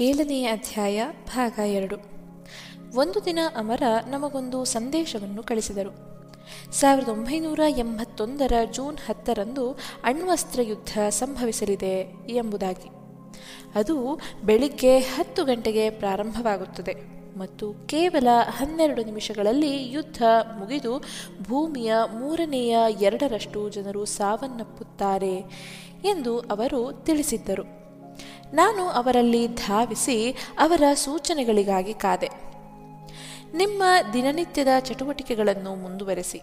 ಏಳನೆಯ ಅಧ್ಯಾಯ ಭಾಗ ಎರಡು. ಒಂದು ದಿನ ಅಮರ ನಮಗೊಂದು ಸಂದೇಶವನ್ನು ಕಳಿಸಿದರು. ಸಾವಿರದ ಒಂಬೈನೂರ ಎಂಬತ್ತೊಂದರ ಜೂನ್ ಹತ್ತರಂದು ಅಣ್ವಸ್ತ್ರ ಯುದ್ಧ ಸಂಭವಿಸಲಿದೆ ಎಂಬುದಾಗಿ. ಅದು ಬೆಳಿಗ್ಗೆ ಹತ್ತು ಗಂಟೆಗೆ ಪ್ರಾರಂಭವಾಗುತ್ತದೆ ಮತ್ತು ಕೇವಲ ಹನ್ನೆರಡು ನಿಮಿಷಗಳಲ್ಲಿ ಯುದ್ಧ ಮುಗಿದು ಭೂಮಿಯ ಮೂರನೆಯ ಎರಡರಷ್ಟು ಜನರು ಸಾವನ್ನಪ್ಪುತ್ತಾರೆ ಎಂದು ಅವರು ತಿಳಿಸಿದ್ದರು. ನಾನು ಅವರಲ್ಲಿ ಧಾವಿಸಿ ಅವರ ಸೂಚನೆಗಳಿಗಾಗಿ ಕಾದೆ. ನಿಮ್ಮ ದಿನನಿತ್ಯದ ಚಟುವಟಿಕೆಗಳನ್ನು ಮುಂದುವರೆಸಿ,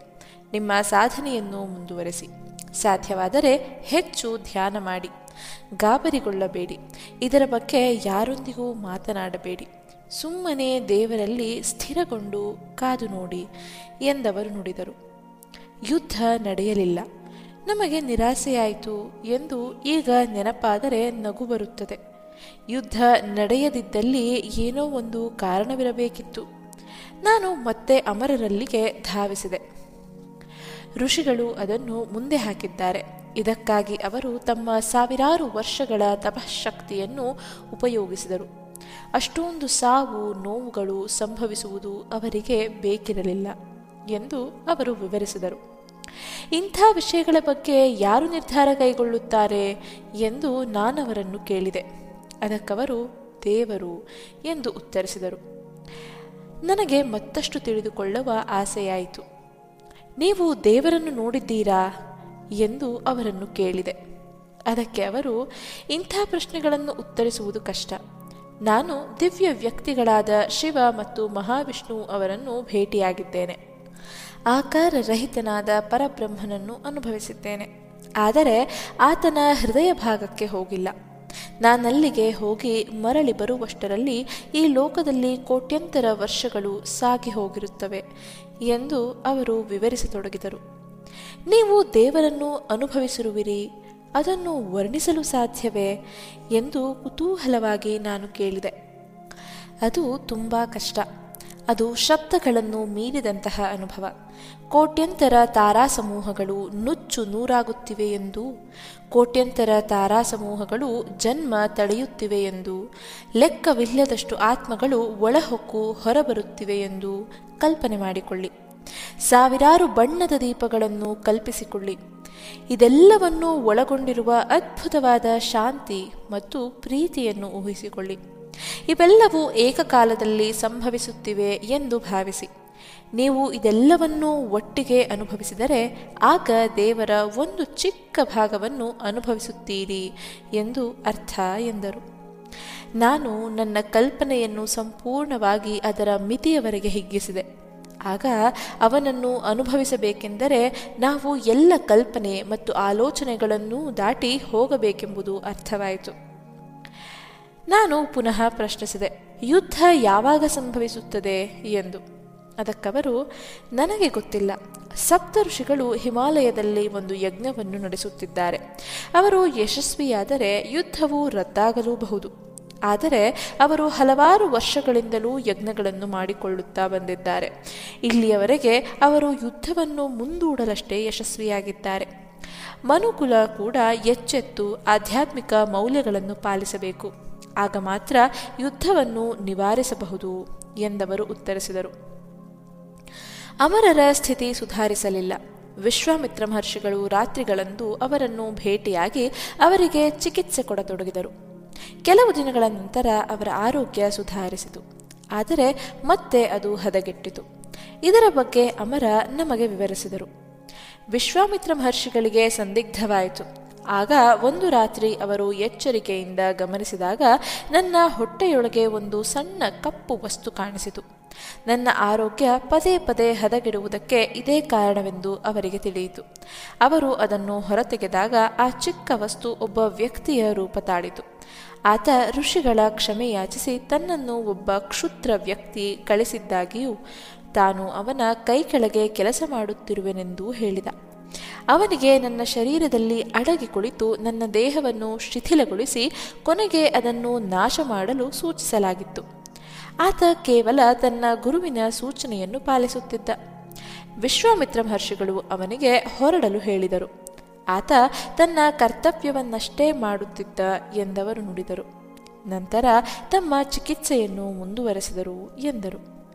ನಿಮ್ಮ ಸಾಧನೆಯನ್ನು ಮುಂದುವರೆಸಿ. ಸಾಧ್ಯವಾದರೆ ಹೆಚ್ಚು ಧ್ಯಾನ ಮಾಡಿ, ಗಾಬರಿಗೊಳ್ಳಬೇಡಿ. ಇದರ ಬಗ್ಗೆ ಯಾರೊಂದಿಗೂ ಮಾತನಾಡಬೇಡಿ. ಸುಮ್ಮನೆ ದೇವರಲ್ಲಿ ಸ್ಥಿರಗೊಂಡು ಕಾದು ನೋಡಿ ಎಂದವರು ನುಡಿದರು. ಯುದ್ಧ ನಡೆಯಲಿಲ್ಲ. ನಮಗೆ ನಿರಾಸೆಯಾಯಿತು ಎಂದು ಈಗ ನೆನಪಾದರೆ ನಗು ಬರುತ್ತದೆ. ಯುದ್ಧ ನಡೆಯದಿದ್ದಲ್ಲಿ ಏನೋ ಒಂದು ಕಾರಣವಿರಬೇಕಿತ್ತು. ನಾನು ಮತ್ತೆ ಅಮರರಲ್ಲಿಗೆ ಧಾವಿಸಿದೆ. ಋಷಿಗಳು ಅದನ್ನು ಮುಂದೆ ಹಾಕಿದ್ದಾರೆ. ಇದಕ್ಕಾಗಿ ಅವರು ತಮ್ಮ ಸಾವಿರಾರು ವರ್ಷಗಳ ತಪಶಕ್ತಿಯನ್ನು ಉಪಯೋಗಿಸಿದರು. ಅಷ್ಟೊಂದು ಸಾವು ನೋವುಗಳು ಸಂಭವಿಸುವುದು ಅವರಿಗೆ ಬೇಕಿರಲಿಲ್ಲ ಎಂದು ಅವರು ವಿವರಿಸಿದರು. ಇಂಥ ವಿಷಯಗಳ ಬಗ್ಗೆ ಯಾರು ನಿರ್ಧಾರ ಕೈಗೊಳ್ಳುತ್ತಾರೆ ಎಂದು ನಾನವರನ್ನು ಕೇಳಿದೆ. ಅದಕ್ಕವರು, ದೇವರು ಎಂದು ಉತ್ತರಿಸಿದರು. ನನಗೆ ಮತ್ತಷ್ಟು ತಿಳಿದುಕೊಳ್ಳುವ ಆಸೆಯಾಯಿತು. ನೀವು ದೇವರನ್ನು ನೋಡಿದ್ದೀರಾ? ಎಂದು ಅವರನ್ನು ಕೇಳಿದೆ. ಅದಕ್ಕೆ ಅವರು, ಇಂಥ ಪ್ರಶ್ನೆಗಳನ್ನು ಉತ್ತರಿಸುವುದು ಕಷ್ಟ. ನಾನು ದಿವ್ಯ ವ್ಯಕ್ತಿಗಳಾದ ಶಿವ ಮತ್ತು ಮಹಾವಿಷ್ಣು ಅವರನ್ನು ಭೇಟಿಯಾಗಿದ್ದೇನೆ. ಆಕಾರರಹಿತನಾದ ಪರಬ್ರಹ್ಮನನ್ನು ಅನುಭವಿಸಿದ್ದೇನೆ. ಆದರೆ ಆತನ ಹೃದಯ ಭಾಗಕ್ಕೆ ಹೋಗಿಲ್ಲ. ನಾನಲ್ಲಿಗೆ ಹೋಗಿ ಮರಳಿ ಬರುವಷ್ಟರಲ್ಲಿ ಈ ಲೋಕದಲ್ಲಿ ಕೋಟ್ಯಂತರ ವರ್ಷಗಳು ಸಾಗಿ ಹೋಗಿರುತ್ತವೆ ಎಂದು ಅವರು ವಿವರಿಸತೊಡಗಿದರು. ನೀವು ದೇವರನ್ನು ಅನುಭವಿಸಿರುವಿರಿ, ಅದನ್ನು ವರ್ಣಿಸಲು ಸಾಧ್ಯವೇ ಎಂದು ಕುತೂಹಲವಾಗಿ ನಾನು ಕೇಳಿದೆ. ಅದು ತುಂಬ ಕಷ್ಟ. ಅದು ಶಬ್ದಗಳನ್ನು ಮೀರಿದಂತಹ ಅನುಭವ. ಕೋಟ್ಯಂತರ ತಾರಾ ಸಮೂಹಗಳು ನುಚ್ಚು ನೂರಾಗುತ್ತಿವೆ ಎಂದು, ಕೋಟ್ಯಂತರ ತಾರಾ ಸಮೂಹಗಳು ಜನ್ಮ ತಡೆಯುತ್ತಿವೆ ಎಂದು, ಲೆಕ್ಕವಿಲ್ಲದಷ್ಟು ಆತ್ಮಗಳು ಒಳಹೊಕ್ಕು ಹೊರಬರುತ್ತಿವೆ ಎಂದು ಕಲ್ಪನೆ ಮಾಡಿಕೊಳ್ಳಿ. ಸಾವಿರಾರು ಬಣ್ಣದ ದೀಪಗಳನ್ನು ಕಲ್ಪಿಸಿಕೊಳ್ಳಿ. ಇದೆಲ್ಲವನ್ನೂ ಒಳಗೊಂಡಿರುವ ಅದ್ಭುತವಾದ ಶಾಂತಿ ಮತ್ತು ಪ್ರೀತಿಯನ್ನು ಊಹಿಸಿಕೊಳ್ಳಿ. ಇವೆಲ್ಲವೂ ಏಕಕಾಲದಲ್ಲಿ ಸಂಭವಿಸುತ್ತಿವೆ ಎಂದು ಭಾವಿಸಿ. ನೀವು ಇದೆಲ್ಲವನ್ನೂ ಒಟ್ಟಿಗೆ ಅನುಭವಿಸಿದರೆ ಆಗ ದೇವರ ಒಂದು ಚಿಕ್ಕ ಭಾಗವನ್ನು ಅನುಭವಿಸುತ್ತೀರಿ ಎಂದು ಅರ್ಥ ಎಂದರು. ನಾನು ನನ್ನ ಕಲ್ಪನೆಯನ್ನು ಸಂಪೂರ್ಣವಾಗಿ ಅದರ ಮಿತಿಯವರೆಗೆ ಹಿಗ್ಗಿಸಿದೆ. ಆಗ ಅವನನ್ನು ಅನುಭವಿಸಬೇಕೆಂದರೆ ನಾವು ಎಲ್ಲ ಕಲ್ಪನೆ ಮತ್ತು ಆಲೋಚನೆಗಳನ್ನೂ ದಾಟಿ ಹೋಗಬೇಕೆಂಬುದು ಅರ್ಥವಾಯಿತು. ನಾನು ಪುನಃ ಪ್ರಶ್ನಿಸಿದೆ, ಯುದ್ಧ ಯಾವಾಗ ಸಂಭವಿಸುತ್ತದೆ? ಎಂದು. ಅದಕ್ಕವರು, ನನಗೆ ಗೊತ್ತಿಲ್ಲ. ಸಪ್ತ ಋಷಿಗಳು ಹಿಮಾಲಯದಲ್ಲಿ ಒಂದು ಯಜ್ಞವನ್ನು ನಡೆಸುತ್ತಿದ್ದಾರೆ. ಅವರು ಯಶಸ್ವಿಯಾದರೆ ಯುದ್ಧವು ರದ್ದಾಗಲೂಬಹುದು. ಆದರೆ ಅವರು ಹಲವಾರು ವರ್ಷಗಳಿಂದಲೂ ಯಜ್ಞಗಳನ್ನು ಮಾಡಿಕೊಳ್ಳುತ್ತಾ ಬಂದಿದ್ದಾರೆ. ಇಲ್ಲಿಯವರೆಗೆ ಅವರು ಯುದ್ಧವನ್ನು ಮುಂದೂಡಲಷ್ಟೇ ಯಶಸ್ವಿಯಾಗಿದ್ದಾರೆ. ಮನುಕುಲ ಕೂಡ ಎಚ್ಚೆತ್ತು ಆಧ್ಯಾತ್ಮಿಕ ಮೌಲ್ಯಗಳನ್ನು ಪಾಲಿಸಬೇಕು. ಆಗ ಮಾತ್ರ ಯುದ್ಧವನ್ನು ನಿವಾರಿಸಬಹುದು ಎಂದವರು ಉತ್ತರಿಸಿದರು. ಅಮರರ ಸ್ಥಿತಿ ಸುಧಾರಿಸಲಿಲ್ಲ. ವಿಶ್ವಾಮಿತ್ರ ಮಹರ್ಷಿಗಳು ರಾತ್ರಿಗಳಂದು ಅವರನ್ನು ಭೇಟಿಯಾಗಿ ಅವರಿಗೆ ಚಿಕಿತ್ಸೆ ಕೊಡತೊಡಗಿದರು. ಕೆಲವು ದಿನಗಳ ನಂತರ ಅವರ ಆರೋಗ್ಯ ಸುಧಾರಿಸಿತು. ಆದರೆ ಮತ್ತೆ ಅದು ಹದಗೆಟ್ಟಿತು. ಇದರ ಬಗ್ಗೆ ಅಮರ ನಮಗೆ ವಿವರಿಸಿದರು. ವಿಶ್ವಾಮಿತ್ರ ಮಹರ್ಷಿಗಳಿಗೆ ಸಂದಿಗ್ಧವಾಯಿತು. ಆಗ ಒಂದು ರಾತ್ರಿ ಅವರು ಎಚ್ಚರಿಕೆಯಿಂದ ಗಮನಿಸಿದಾಗ ನನ್ನ ಹೊಟ್ಟೆಯೊಳಗೆ ಒಂದು ಸಣ್ಣ ಕಪ್ಪು ವಸ್ತು ಕಾಣಿಸಿತು. ನನ್ನ ಆರೋಗ್ಯ ಪದೇ ಪದೇ ಹದಗೆಡುವುದಕ್ಕೆ ಇದೇ ಕಾರಣವೆಂದು ಅವರಿಗೆ ತಿಳಿಯಿತು. ಅವರು ಅದನ್ನು ಹೊರತೆಗೆದಾಗ ಆ ಚಿಕ್ಕ ವಸ್ತು ಒಬ್ಬ ವ್ಯಕ್ತಿಯ ರೂಪ ತಾಳಿತು. ಆತ ಋಷಿಗಳ ಕ್ಷಮೆಯಾಚಿಸಿ ತನ್ನನ್ನು ಒಬ್ಬ ಕ್ಷುದ್ರ ವ್ಯಕ್ತಿ ಕಳಿಸಿದ್ದಾಗಿಯೂ ತಾನು ಅವನ ಕೈ ಕೆಳಗೆ ಕೆಲಸ ಮಾಡುತ್ತಿರುವೆನೆಂದೂ ಹೇಳಿದ. ಅವನಿಗೆ ನನ್ನ ಶರೀರದಲ್ಲಿ ಅಡಗಿ ಕುಳಿತು ನನ್ನ ದೇಹವನ್ನು ಶಿಥಿಲಗೊಳಿಸಿ ಕೊನೆಗೆ ಅದನ್ನು ನಾಶ ಮಾಡಲು ಸೂಚಿಸಲಾಗಿತ್ತು. ಆತ ಕೇವಲ ತನ್ನ ಗುರುವಿನ ಸೂಚನೆಯನ್ನು ಪಾಲಿಸುತ್ತಿದ್ದ. ವಿಶ್ವಾಮಿತ್ರ ಮಹರ್ಷಿಗಳು ಅವನಿಗೆ ಹೊರಡಲು ಹೇಳಿದರು. ಆತ ತನ್ನ ಕರ್ತವ್ಯವನ್ನಷ್ಟೇ ಮಾಡುತ್ತಿದ್ದ ಎಂದವರು ನುಡಿದರು. ನಂತರ ತಮ್ಮ ಚಿಕಿತ್ಸೆಯನ್ನು ಮುಂದುವರೆಸಿದರು ಎಂದರು.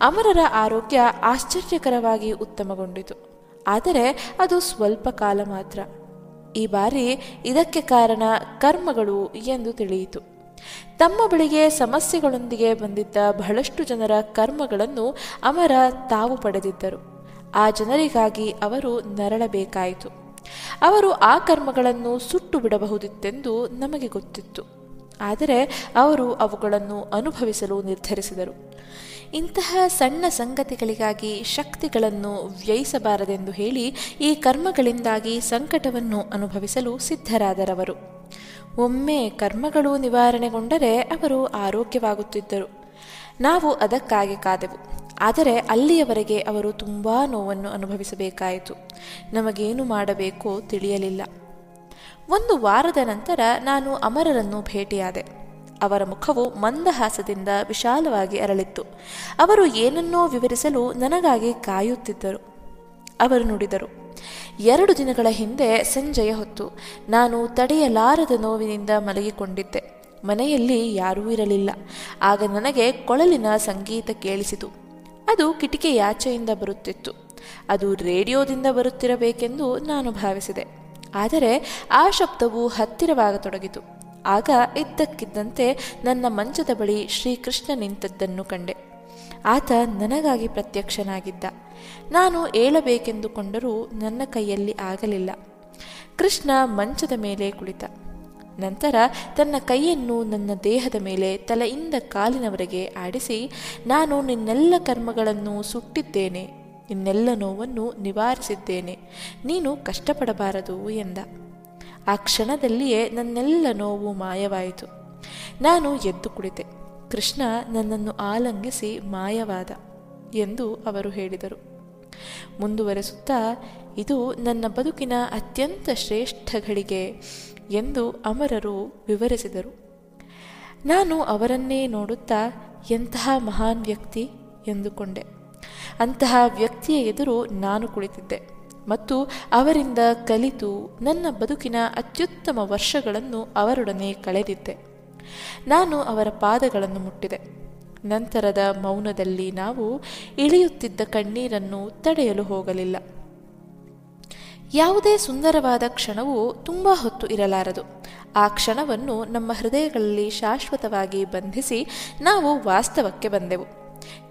ಅಮರರ ಆರೋಗ್ಯ ಆಶ್ಚರ್ಯಕರವಾಗಿ ಉತ್ತಮಗೊಂಡಿತು. ಆದರೆ ಅದು ಸ್ವಲ್ಪ ಕಾಲ ಮಾತ್ರ. ಈ ಬಾರಿ ಇದಕ್ಕೆ ಕಾರಣ ಕರ್ಮಗಳು ಎಂದು ತಿಳಿಯಿತು. ತಮ್ಮ ಬಳಿಗೆ ಸಮಸ್ಯೆಗಳೊಂದಿಗೆ ಬಂದಿದ್ದ ಬಹಳಷ್ಟು ಜನರ ಕರ್ಮಗಳನ್ನು ಅಮರ ತಾವು ಪಡೆದಿದ್ದರು. ಆ ಜನರಿಗಾಗಿ ಅವರು ನರಳಬೇಕಾಯಿತು. ಅವರು ಆ ಕರ್ಮಗಳನ್ನು ಸುಟ್ಟು ಬಿಡಬಹುದಿತ್ತೆಂದು ನಮಗೆ ಗೊತ್ತಿತ್ತು. ಆದರೆ ಅವರು ಅವುಗಳನ್ನು ಅನುಭವಿಸಲು ನಿರ್ಧರಿಸಿದರು. ಇಂತಹ ಸಣ್ಣ ಸಂಗತಿಗಳಿಗಾಗಿ ಶಕ್ತಿಗಳನ್ನು ವ್ಯಯಿಸಬಾರದೆಂದು ಹೇಳಿ ಈ ಕರ್ಮಗಳಿಂದಾಗಿ ಸಂಕಟವನ್ನು ಅನುಭವಿಸಲು ಸಿದ್ಧರಾದರವರು. ಒಮ್ಮೆ ಕರ್ಮಗಳು ನಿವಾರಣೆಗೊಂಡರೆ ಅವರು ಆರೋಗ್ಯವಾಗುತ್ತಿದ್ದರು. ನಾವು ಅದಕ್ಕಾಗಿ ಕಾದೆವು. ಆದರೆ ಅಲ್ಲಿಯವರೆಗೆ ಅವರು ತುಂಬಾ ನೋವನ್ನು ಅನುಭವಿಸಬೇಕಾಯಿತು. ನಮಗೇನು ಮಾಡಬೇಕೋ ತಿಳಿಯಲಿಲ್ಲ. ಒಂದು ವಾರದ ನಂತರ ನಾನು ಅಮರರನ್ನು ಭೇಟಿಯಾದೆ. ಅವರ ಮುಖವು ಮಂದಹಾಸದಿಂದ ವಿಶಾಲವಾಗಿ ಅರಳಿತ್ತು. ಅವರು ಏನನ್ನೋ ವಿವರಿಸಲು ನನಗಾಗಿ ಕಾಯುತ್ತಿದ್ದರು. ಅವರು ನುಡಿದರು, ಎರಡು ದಿನಗಳ ಹಿಂದೆ ಸಂಜೆಯ ಹೊತ್ತು ನಾನು ತಡೆಯಲಾರದ ನೋವಿನಿಂದ ಮಲಗಿಕೊಂಡಿದ್ದೆ. ಮನೆಯಲ್ಲಿ ಯಾರೂ ಇರಲಿಲ್ಲ. ಆಗ ನನಗೆ ಕೊಳಲಿನ ಸಂಗೀತ ಕೇಳಿಸಿತು. ಅದು ಕಿಟಿಕೆಯಾಚೆಯಿಂದ ಬರುತ್ತಿತ್ತು. ಅದು ರೇಡಿಯೋದಿಂದ ಬರುತ್ತಿರಬೇಕೆಂದು ನಾನು ಭಾವಿಸಿದೆ. ಆದರೆ ಆ ಶಬ್ದವು ಹತ್ತಿರವಾಗತೊಡಗಿತು. ಆಗ ಇದ್ದಕ್ಕಿದ್ದಂತೆ ನನ್ನ ಮಂಚದ ಬಳಿ ಶ್ರೀಕೃಷ್ಣ ನಿಂತದ್ದನ್ನು ಕಂಡೆ. ಆತ ನನಗಾಗಿ ಪ್ರತ್ಯಕ್ಷನಾಗಿದ್ದ. ನಾನು ಏಳಬೇಕೆಂದುಕೊಂಡರೂ ನನ್ನ ಕೈಯಲ್ಲಿ ಆಗಲಿಲ್ಲ. ಕೃಷ್ಣ ಮಂಚದ ಮೇಲೆ ಕುಳಿತ. ನಂತರ ತನ್ನ ಕೈಯನ್ನು ನನ್ನ ದೇಹದ ಮೇಲೆ ತಲೆಯಿಂದ ಕಾಲಿನವರೆಗೆ ಆಡಿಸಿ, ನಾನು ನಿನ್ನೆಲ್ಲ ಕರ್ಮಗಳನ್ನು ಸುಟ್ಟಿದ್ದೇನೆ ನಿನ್ನೆಲ್ಲ ನೋವನ್ನು ನಿವಾರಿಸಿದ್ದೇನೆ, ನೀನು ಕಷ್ಟಪಡಬಾರದು ಎಂದ. ಆ ಕ್ಷಣದಲ್ಲಿಯೇ ನನ್ನೆಲ್ಲ ನೋವು ಮಾಯವಾಯಿತು. ನಾನು ಎದ್ದು ಕುಳಿತೆ. ಕೃಷ್ಣ ನನ್ನನ್ನು ಆಲಂಗಿಸಿ ಮಾಯವಾದ ಎಂದು ಅವರು ಹೇಳಿದರು. ಮುಂದುವರೆಸುತ್ತಾ, ಇದು ನನ್ನ ಬದುಕಿನ ಅತ್ಯಂತ ಶ್ರೇಷ್ಠ ಘಳಿಗೆ ಎಂದು ಅಮರರು ವಿವರಿಸಿದರು. ನಾನು ಅವರನ್ನೇ ನೋಡುತ್ತಾ ಎಂತಹ ಮಹಾನ್ ವ್ಯಕ್ತಿ ಎಂದುಕೊಂಡೆ. ಅಂತಹ ವ್ಯಕ್ತಿಯ ಎದುರು ನಾನು ಕುಳಿತಿದ್ದೆ. ಮತ್ತು ಅವರಿಂದ ಕಲಿತು ನನ್ನ ಬದುಕಿನ ಅತ್ಯುತ್ತಮ ವರ್ಷಗಳನ್ನು ಅವರೊಡನೆ ಕಳೆದಿದ್ದೆ. ನಾನು ಅವರ ಪಾದಗಳನ್ನು ಮುಟ್ಟಿದೆ. ನಂತರದ ಮೌನದಲ್ಲಿ ನಾವು ಇಳಿಯುತ್ತಿದ್ದ ಕಣ್ಣೀರನ್ನು ತಡೆಯಲು ಹೋಗಲಿಲ್ಲ. ಯಾವುದೇ ಸುಂದರವಾದ ಕ್ಷಣವು ತುಂಬ ಹೊತ್ತು ಇರಲಾರದು. ಆ ಕ್ಷಣವನ್ನು ನಮ್ಮ ಹೃದಯಗಳಲ್ಲಿ ಶಾಶ್ವತವಾಗಿ ಬಂಧಿಸಿ ನಾವು ವಾಸ್ತವಕ್ಕೆ ಬಂದೆವು.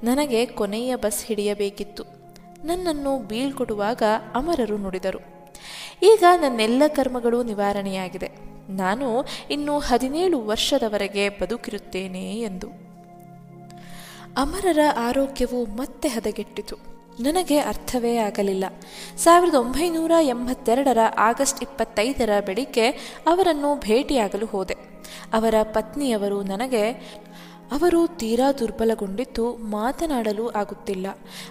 ನನಗೆ ಕೊನೆಯ ಬಸ್ ಹಿಡಿಯಬೇಕಿತ್ತು. ನನ್ನನ್ನು ಬೀಳ್ಕೊಡುವಾಗ ಅಮರರು ನುಡಿದರು. ಈಗ ನನ್ನೆಲ್ಲ ಕರ್ಮಗಳು ನಿವಾರಣೆಯಾಗಿದೆ. ನಾನು ಇನ್ನು ಹದಿನೇಳು ವರ್ಷದವರೆಗೆ ಬದುಕಿರುತ್ತೇನೆ ಎಂದು. ಅಮರರ ಆರೋಗ್ಯವು ಮತ್ತೆ ಹದಗೆಟ್ಟಿತು. ನನಗೆ ಅರ್ಥವೇ ಆಗಲಿಲ್ಲ. ಸಾವಿರದ ಒಂಬೈನೂರ ಎಂಬತ್ತೆರಡರ ಆಗಸ್ಟ್ ಇಪ್ಪತ್ತೈದರ ಬೆಳಿಗ್ಗೆ ಅವರನ್ನು ಭೇಟಿಯಾಗಲು ಹೋದೆ. ಅವರ ಪತ್ನಿಯವರು ನನಗೆ ಅವರು ತೀರಾ ದುರ್ಬಲಗೊಂಡಿದ್ದು ಮಾತನಾಡಲು ಆಗುತ್ತಿಲ್ಲ.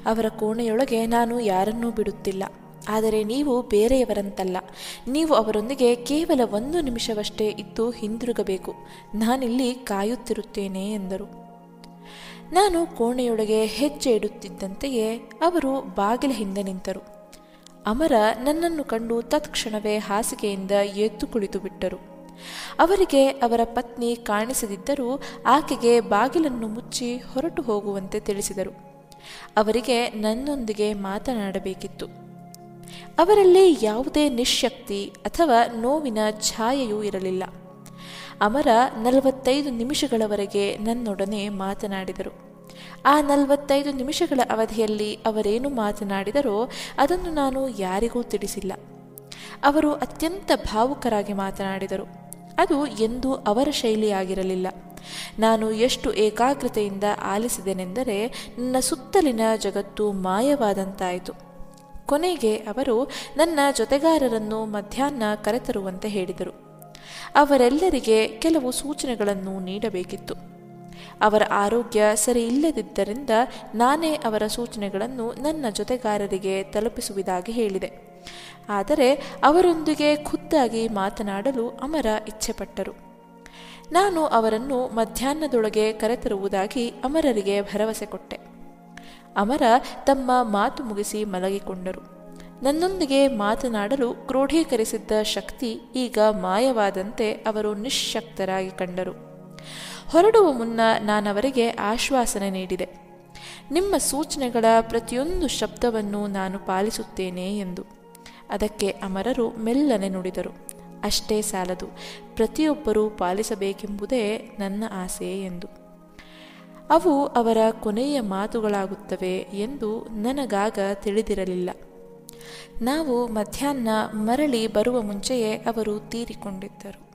ಅವರ ಕೋಣೆಯೊಳಗೆ ನಾನು ಯಾರನ್ನೂ ಬಿಡುತ್ತಿಲ್ಲ. ಆದರೆ ನೀವು ಬೇರೆಯವರಂತಲ್ಲ. ನೀವು ಅವರೊಂದಿಗೆ ಕೇವಲ ಒಂದು ನಿಮಿಷವಷ್ಟೇ ಇದ್ದು ಹಿಂದಿರುಗಬೇಕು. ನಾನಿಲ್ಲಿ ಕಾಯುತ್ತಿರುತ್ತೇನೆ ಎಂದರು. ನಾನು ಕೋಣೆಯೊಳಗೆ ಹೆಜ್ಜೆ ಇಡುತ್ತಿದ್ದಂತೆಯೇ ಅವರು ಬಾಗಿಲ ಹಿಂದೆ ನಿಂತರು. ಅಮರ ನನ್ನನ್ನು ಕಂಡು ತತ್ಕ್ಷಣವೇ ಹಾಸಿಗೆಯಿಂದ ಎದ್ದು ಕುಳಿತು ಬಿಟ್ಟರು. ಅವರಿಗೆ ಅವರ ಪತ್ನಿ ಕಾಣಿಸದಿದ್ದರೂ ಆಕೆಗೆ ಬಾಗಿಲನ್ನು ಮುಚ್ಚಿ ಹೊರಟು ಹೋಗುವಂತೆ ತಿಳಿಸಿದರು. ಅವರಿಗೆ ನನ್ನೊಂದಿಗೆ ಮಾತನಾಡಬೇಕಿತ್ತು. ಅವರಲ್ಲಿ ಯಾವುದೇ ನಿಶ್ಶಕ್ತಿ ಅಥವಾ ನೋವಿನ ಛಾಯೆಯೂ ಇರಲಿಲ್ಲ. ಅಮರ ನಲವತ್ತೈದು ನಿಮಿಷಗಳವರೆಗೆ ನನ್ನೊಡನೆ ಮಾತನಾಡಿದರು. ಆ ನಲವತ್ತೈದು ನಿಮಿಷಗಳ ಅವಧಿಯಲ್ಲಿ ಅವರೇನು ಮಾತನಾಡಿದರೋ ಅದನ್ನು ನಾನು ಯಾರಿಗೂ ತಿಳಿಸಿಲ್ಲ. ಅವರು ಅತ್ಯಂತ ಭಾವುಕರಾಗಿ ಮಾತನಾಡಿದರು. ಅದು ಎಂದೂ ಅವರ ಶೈಲಿಯಾಗಿರಲಿಲ್ಲ. ನಾನು ಎಷ್ಟು ಏಕಾಗ್ರತೆಯಿಂದ ಆಲಿಸಿದೆನೆಂದರೆ ನನ್ನ ಸುತ್ತಲಿನ ಜಗತ್ತು ಮಾಯವಾದಂತಾಯಿತು. ಕೊನೆಗೆ ಅವರು ನನ್ನ ಜೊತೆಗಾರರನ್ನು ಮಧ್ಯಾಹ್ನ ಕರೆತರುವಂತೆ ಹೇಳಿದರು. ಅವರೆಲ್ಲರಿಗೆ ಕೆಲವು ಸೂಚನೆಗಳನ್ನು ನೀಡಬೇಕಿತ್ತು. ಅವರ ಆರೋಗ್ಯ ಸರಿ ಇಲ್ಲದಿದ್ದರಿಂದ ನಾನೇ ಅವರ ಸೂಚನೆಗಳನ್ನು ನನ್ನ ಜೊತೆಗಾರರಿಗೆ ತಲುಪಿಸುವುದಾಗಿ ಹೇಳಿದೆ. ಆದರೆ ಅವರೊಂದಿಗೆ ಖುದ್ದಾಗಿ ಮಾತನಾಡಲು ಅಮರ ಇಚ್ಛೆಪಟ್ಟರು. ನಾನು ಅವರನ್ನು ಮಧ್ಯಾಹ್ನದೊಳಗೆ ಕರೆತರುವುದಾಗಿ ಅಮರರಿಗೆ ಭರವಸೆ ಕೊಟ್ಟೆ. ಅಮರ ತಮ್ಮ ಮಾತು ಮುಗಿಸಿ ಮಲಗಿಕೊಂಡರು. ನನ್ನೊಂದಿಗೆ ಮಾತನಾಡಲು ಕ್ರೋಢೀಕರಿಸಿದ್ದ ಶಕ್ತಿ ಈಗ ಮಾಯವಾದಂತೆ ಅವರು ನಿಶ್ಶಕ್ತರಾಗಿ ಕಂಡರು. ಹೊರಡುವ ಮುನ್ನ ನಾನವರಿಗೆ ಆಶ್ವಾಸನೆ ನೀಡಿದೆ. ನಿಮ್ಮ ಸೂಚನೆಗಳ ಪ್ರತಿಯೊಂದು ಶಬ್ದವನ್ನು ನಾನು ಪಾಲಿಸುತ್ತೇನೆ ಎಂದು. ಅದಕ್ಕೆ ಅಮರರು ಮೆಲ್ಲನೆ ನುಡಿದರು, ಅಷ್ಟೇ ಸಾಲದು, ಪ್ರತಿಯೊಬ್ಬರೂ ಪಾಲಿಸಬೇಕೆಂಬುದೇ ನನ್ನ ಆಸೆ ಎಂದು. ಅವು ಅವರ ಕೊನೆಯ ಮಾತುಗಳಾಗುತ್ತವೆ ಎಂದು ನನಗಾಗ ತಿಳಿದಿರಲಿಲ್ಲ. ನಾವು ಮಧ್ಯಾಹ್ನ ಮರಳಿ ಬರುವ ಮುಂಚೆಯೇ ಅವರು ತೀರಿಕೊಂಡಿದ್ದರು.